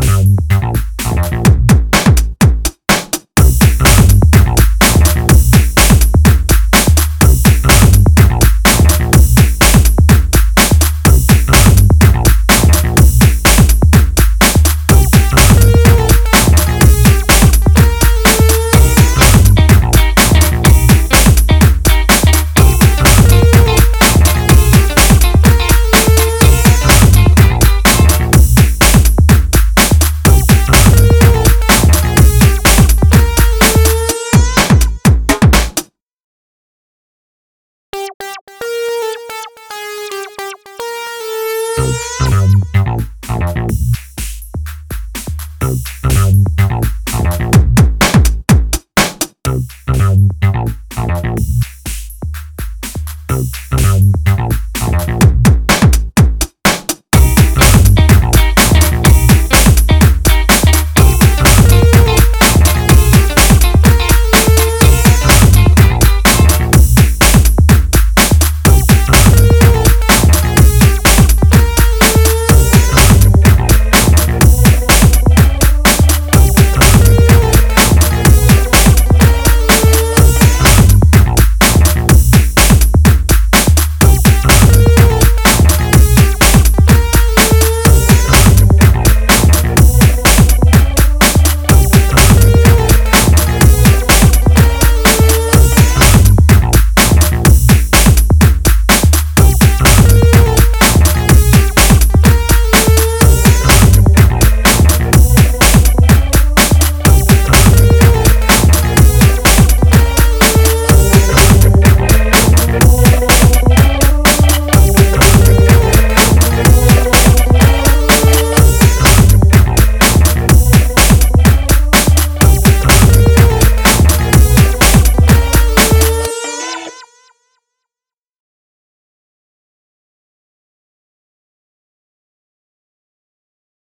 Música Bye.